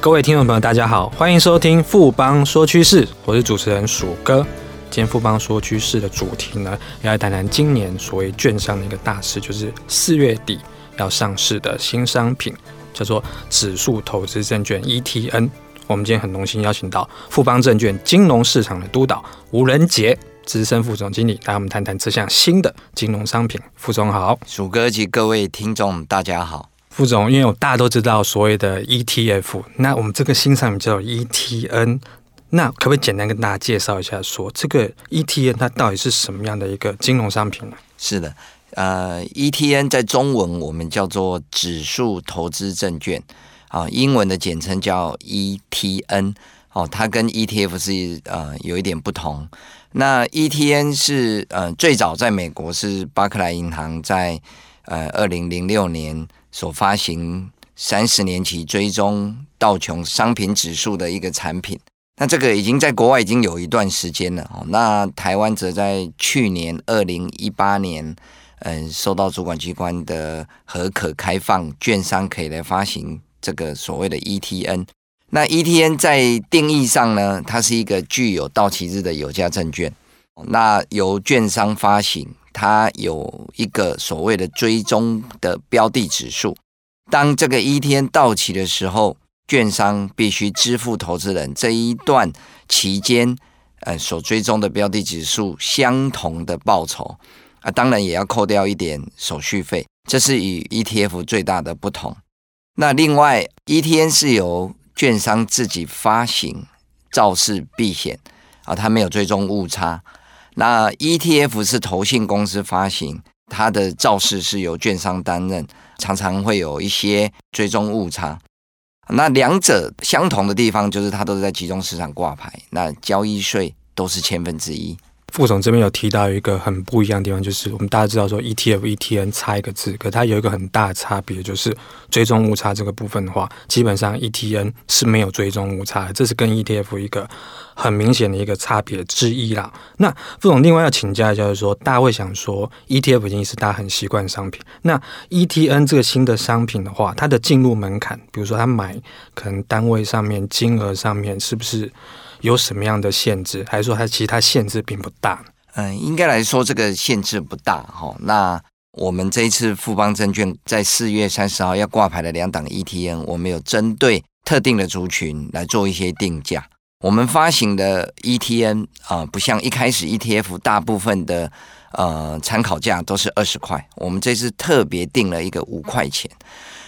各位听众朋友，大家好，欢迎收听富邦说趋势，我是主持人鼠哥。今天富邦说趋势的主题呢，要来谈谈今年所谓券商的一个大事，就是四月底要上市的新商品，叫做指数投资证券 ETN。我们今天很荣幸邀请到富邦证券金融市场的督导吴仁杰资深副总经理，来我们谈谈这项新的金融商品。副总好，鼠哥及各位听众大家好。副总，因为我大家都知道所谓的 ETF，那我们这个新产品叫做 ETN，那可不可以简单跟大家介绍一下说，说这个 ETN 它到底是什么样的一个金融商品呢？是的，呃，ETN 在中文我们叫做指数投资证券。啊，英文的简称叫 ETN 哦，它跟 ETF 是呃有一点不同。那 ETN 是呃最早在美国是巴克莱银行在呃二零零六年所发行三十年期追踪道琼商品指数的一个产品。那这个已经在国外已经有一段时间了哦。那台湾则在去年二零一八年嗯、受到主管机关的核可开放，券商可以来发行。这个所谓的 ETN，那 ETN 在定义上呢，它是一个具有到期日的有价证券，那由券商发行，它有一个所谓的追踪的标的指数。当这个一天到期的时候，券商必须支付投资人这一段期间，呃，所追踪的标的指数相同的报酬啊，当然也要扣掉一点手续费，这是与 ETF 最大的不同。那另外，ETN 是由券商自己发行，造市避险啊，它没有追踪误差。那 ETF 是投信公司发行，它的造势是由券商担任，常常会有一些追踪误差。那两者相同的地方就是它都是在集中市场挂牌，那交易税都是千分之一。副总这边有提到一个很不一样的地方，就是我们大家知道说 ETF、ETN 差一个字，可它有一个很大的差别，就是追踪误差这个部分的话，基本上 ETN 是没有追踪误差，这是跟 ETF 一个很明显的一个差别之一啦。那副总另外要请教一下，就是说大家会想说 ETF 已经是大家很习惯的商品，那 ETN 这个新的商品的话，它的进入门槛，比如说他买可能单位上面、金额上面是不是？有什么样的限制，还是说它其实它限制并不大？嗯，应该来说这个限制不大哈。那我们这一次富邦证券在四月三十号要挂牌的两档 ETN，我们有针对特定的族群来做一些定价。我们发行的 ETN 啊，不像一开始 ETF 大部分的呃参考价都是二十块，我们这次特别定了一个五块钱。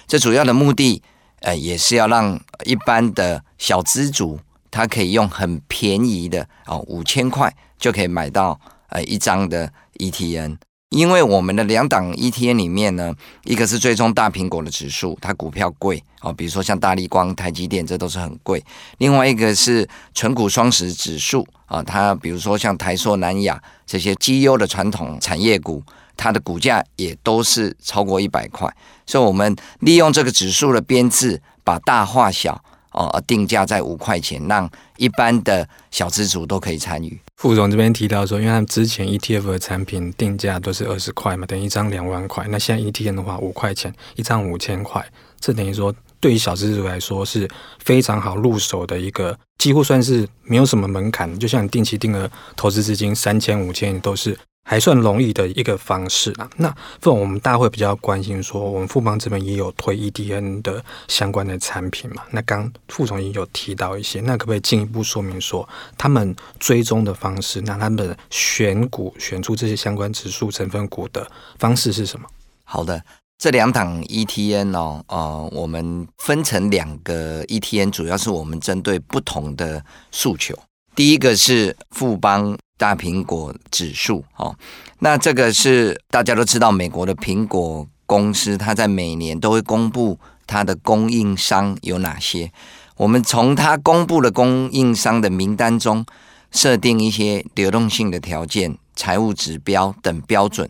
这主要的目的呃，也是要让一般的小资族。它可以用很便宜的哦，五千块就可以买到呃一张的 ETN，因为我们的两档 ETN 里面呢，一个是追踪大苹果的指数，它股票贵哦，比如说像大力光、台积电，这都是很贵。另外一个是纯股双十指数啊，它比如说像台硕、南亚这些绩优的传统产业股，它的股价也都是超过一百块。所以，我们利用这个指数的编制，把大化小。哦，定价在五块钱，让一般的小资族都可以参与。副总这边提到说，因为他们之前 ETF 的产品定价都是二十块嘛，等于一张两万块。那现在 ETN 的话，五块钱一张五千块，这等于说对于小资族来说是非常好入手的一个，几乎算是没有什么门槛。就像你定期定额投资资金三千五千都是。还算容易的一个方式啦。那这种我们大家会比较关心，说我们富邦这边也有推 ETN 的相关的产品嘛？那刚副总也有提到一些，那可不可以进一步说明说他们追踪的方式？那他们选股选出这些相关指数成分股的方式是什么？好的，这两档 ETN 哦，呃，我们分成两个 ETN，主要是我们针对不同的诉求。第一个是富邦。大苹果指数，哦，那这个是大家都知道，美国的苹果公司，它在每年都会公布它的供应商有哪些。我们从它公布的供应商的名单中，设定一些流动性的条件、财务指标等标准，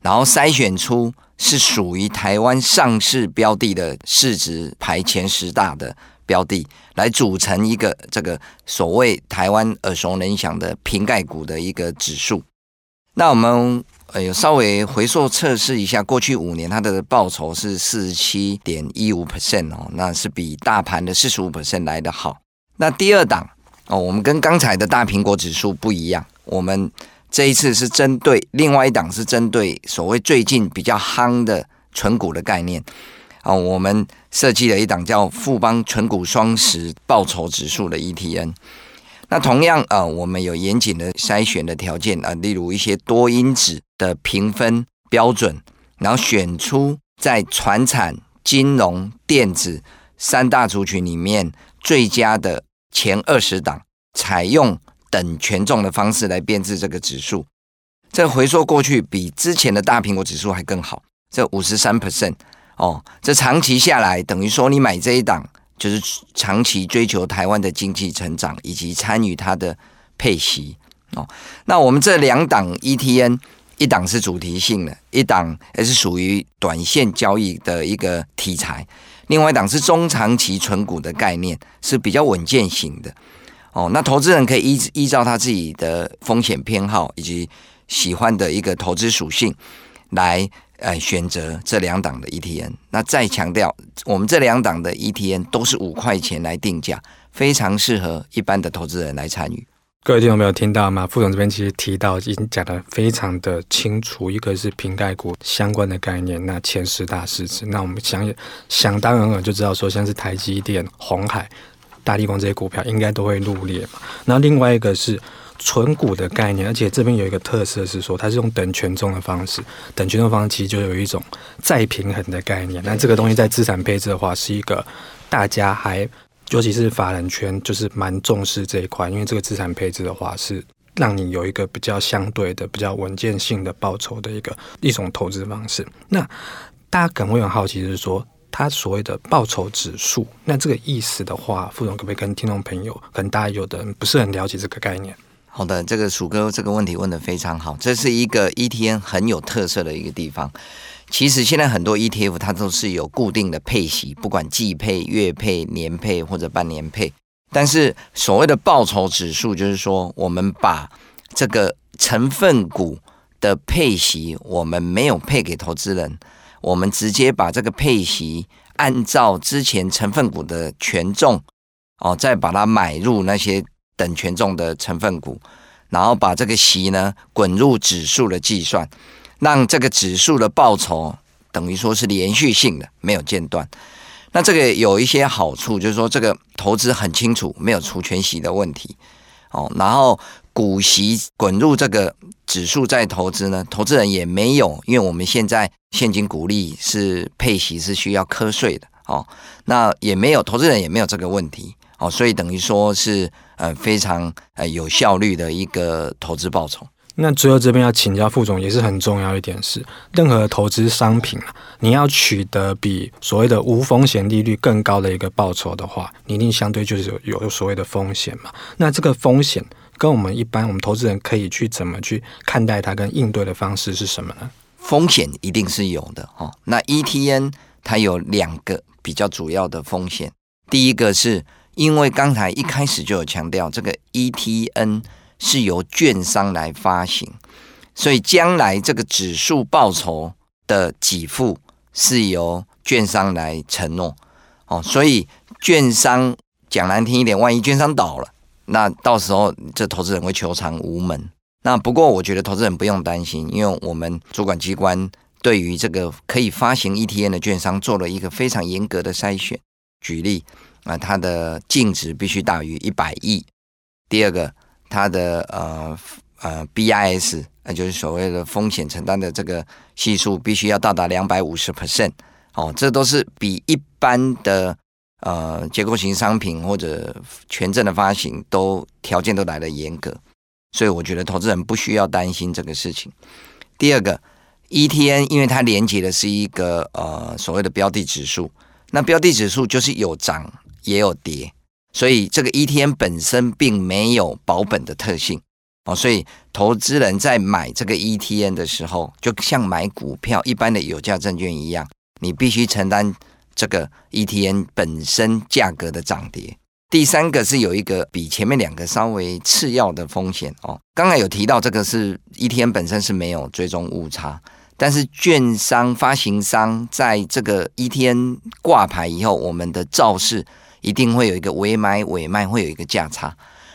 然后筛选出是属于台湾上市标的的市值排前十大的。标的来组成一个这个所谓台湾耳熟能详的瓶盖股的一个指数。那我们呃稍微回溯测试一下，过去五年它的报酬是四十七点一五 percent 哦，那是比大盘的四十五 percent 来得好。那第二档哦，我们跟刚才的大苹果指数不一样，我们这一次是针对另外一档，是针对所谓最近比较夯的纯股的概念啊，我们设计了一档叫富邦存股双十报酬指数的 ETN。那同样啊，我们有严谨的筛选的条件啊，例如一些多因子的评分标准，然后选出在传产、金融、电子三大族群里面最佳的前二十档，采用等权重的方式来编制这个指数。这回溯过去，比之前的大苹果指数还更好，这五十三 percent 哦，这长期下来等于说你买这一档。就是长期追求台湾的经济成长，以及参与它的配息哦。那我们这两档 ETN，一档是主题性的，一档也是属于短线交易的一个题材。另外一档是中长期存股的概念，是比较稳健型的哦。那投资人可以依依照他自己的风险偏好以及喜欢的一个投资属性来。呃，选择这两档的 ETN，那再强调，我们这两档的 ETN 都是五块钱来定价，非常适合一般的投资人来参与。各位听众没有听到吗？副总这边其实提到已经讲得非常的清楚，一个是瓶盖股相关的概念，那前十大市值，那我们想想当然了就知道说，像是台积电、鸿海、大立光这些股票应该都会入列嘛。那另外一个是。存股的概念，而且这边有一个特色是说，它是用等权重的方式，等权重方式其实就有一种再平衡的概念。那这个东西在资产配置的话，是一个大家还尤其是法人圈就是蛮重视这一块，因为这个资产配置的话是让你有一个比较相对的、比较稳健性的报酬的一个一种投资方式。那大家可能会很好奇，就是说它所谓的报酬指数，那这个意思的话，副总可不可以跟听众朋友，可能大家有的人不是很了解这个概念？好的，这个鼠哥这个问题问得非常好，这是一个 ETN 很有特色的一个地方。其实现在很多 ETF 它都是有固定的配息，不管季配、月配、年配或者半年配。但是所谓的报酬指数，就是说我们把这个成分股的配息，我们没有配给投资人，我们直接把这个配息按照之前成分股的权重哦，再把它买入那些。等权重的成分股，然后把这个息呢滚入指数的计算，让这个指数的报酬等于说是连续性的，没有间断。那这个有一些好处，就是说这个投资很清楚，没有除权息的问题哦。然后股息滚入这个指数再投资呢，投资人也没有，因为我们现在现金股利是配息是需要课税的哦，那也没有投资人也没有这个问题。哦，所以等于说是呃非常呃有效率的一个投资报酬。那最后这边要请教副总，也是很重要一点是，任何投资商品啊，你要取得比所谓的无风险利率更高的一个报酬的话，你一定相对就是有有所谓的风险嘛。那这个风险跟我们一般我们投资人可以去怎么去看待它，跟应对的方式是什么呢？风险一定是有的哈。那 ETN 它有两个比较主要的风险，第一个是。因为刚才一开始就有强调，这个 ETN 是由券商来发行，所以将来这个指数报酬的给付是由券商来承诺。哦，所以券商讲难听一点，万一券商倒了，那到时候这投资人会求偿无门。那不过我觉得投资人不用担心，因为我们主管机关对于这个可以发行 ETN 的券商做了一个非常严格的筛选。举例。啊，它的净值必须大于一百亿。第二个，它的呃呃 BIS，那就是所谓的风险承担的这个系数，必须要到达两百五十 percent。哦，这都是比一般的呃结构型商品或者权证的发行都条件都来得严格。所以我觉得投资人不需要担心这个事情。第二个，ETN 因为它连接的是一个呃所谓的标的指数，那标的指数就是有涨。也有跌，所以这个 ETN 本身并没有保本的特性哦，所以投资人在买这个 ETN 的时候，就像买股票一般的有价证券一样，你必须承担这个 ETN 本身价格的涨跌第三个是有一个比前面两个稍微次要的风险哦。刚才有提到这个是 ETN 本身是没有追踪误差，但是券商发行商在这个 ETN 挂牌以后，我们的造势一定会有一个委买委卖会有一个价差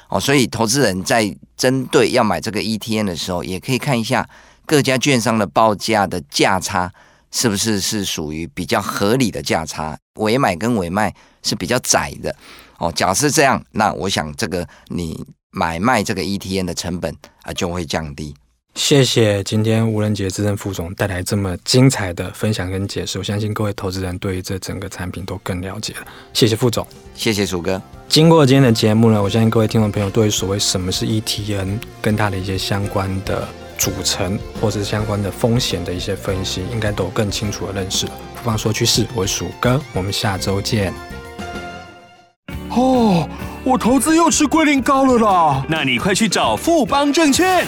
哦，所以投资人在针对要买这个 ETN 的时候，也可以看一下各家券商的报价的价差是不是是属于比较合理的价差，委买跟委卖是比较窄的。哦，假设这样，那我想这个你买卖这个 ETN 的成本啊就会降低。谢谢今天吴仁杰资深副总带来这么精彩的分享跟解释，我相信各位投资人对于这整个产品都更了解了。谢谢副总，谢谢鼠哥。经过今天的节目呢，我相信各位听众朋友对于所谓什么是 ETN 跟它的一些相关的组成或者是相关的风险的一些分析，应该都有更清楚的认识了。不妨说趋势，我是鼠哥，我们下周见。哦，我投资又吃龟苓膏了啦！那你快去找富邦证券，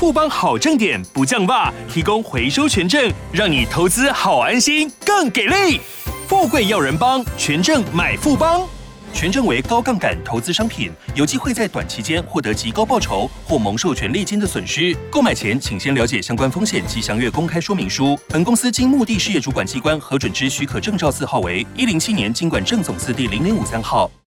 富邦好正点不降霸，提供回收权证，让你投资好安心，更给力！富贵要人帮，权证买富邦，权证为高杠杆投资商品，有机会在短期间获得极高报酬或蒙受权利金的损失。购买前请先了解相关风险及详阅公开说明书。本公司经目的事业主管机关核准之许可证照字号为一零七年金管证总字第零零五三号。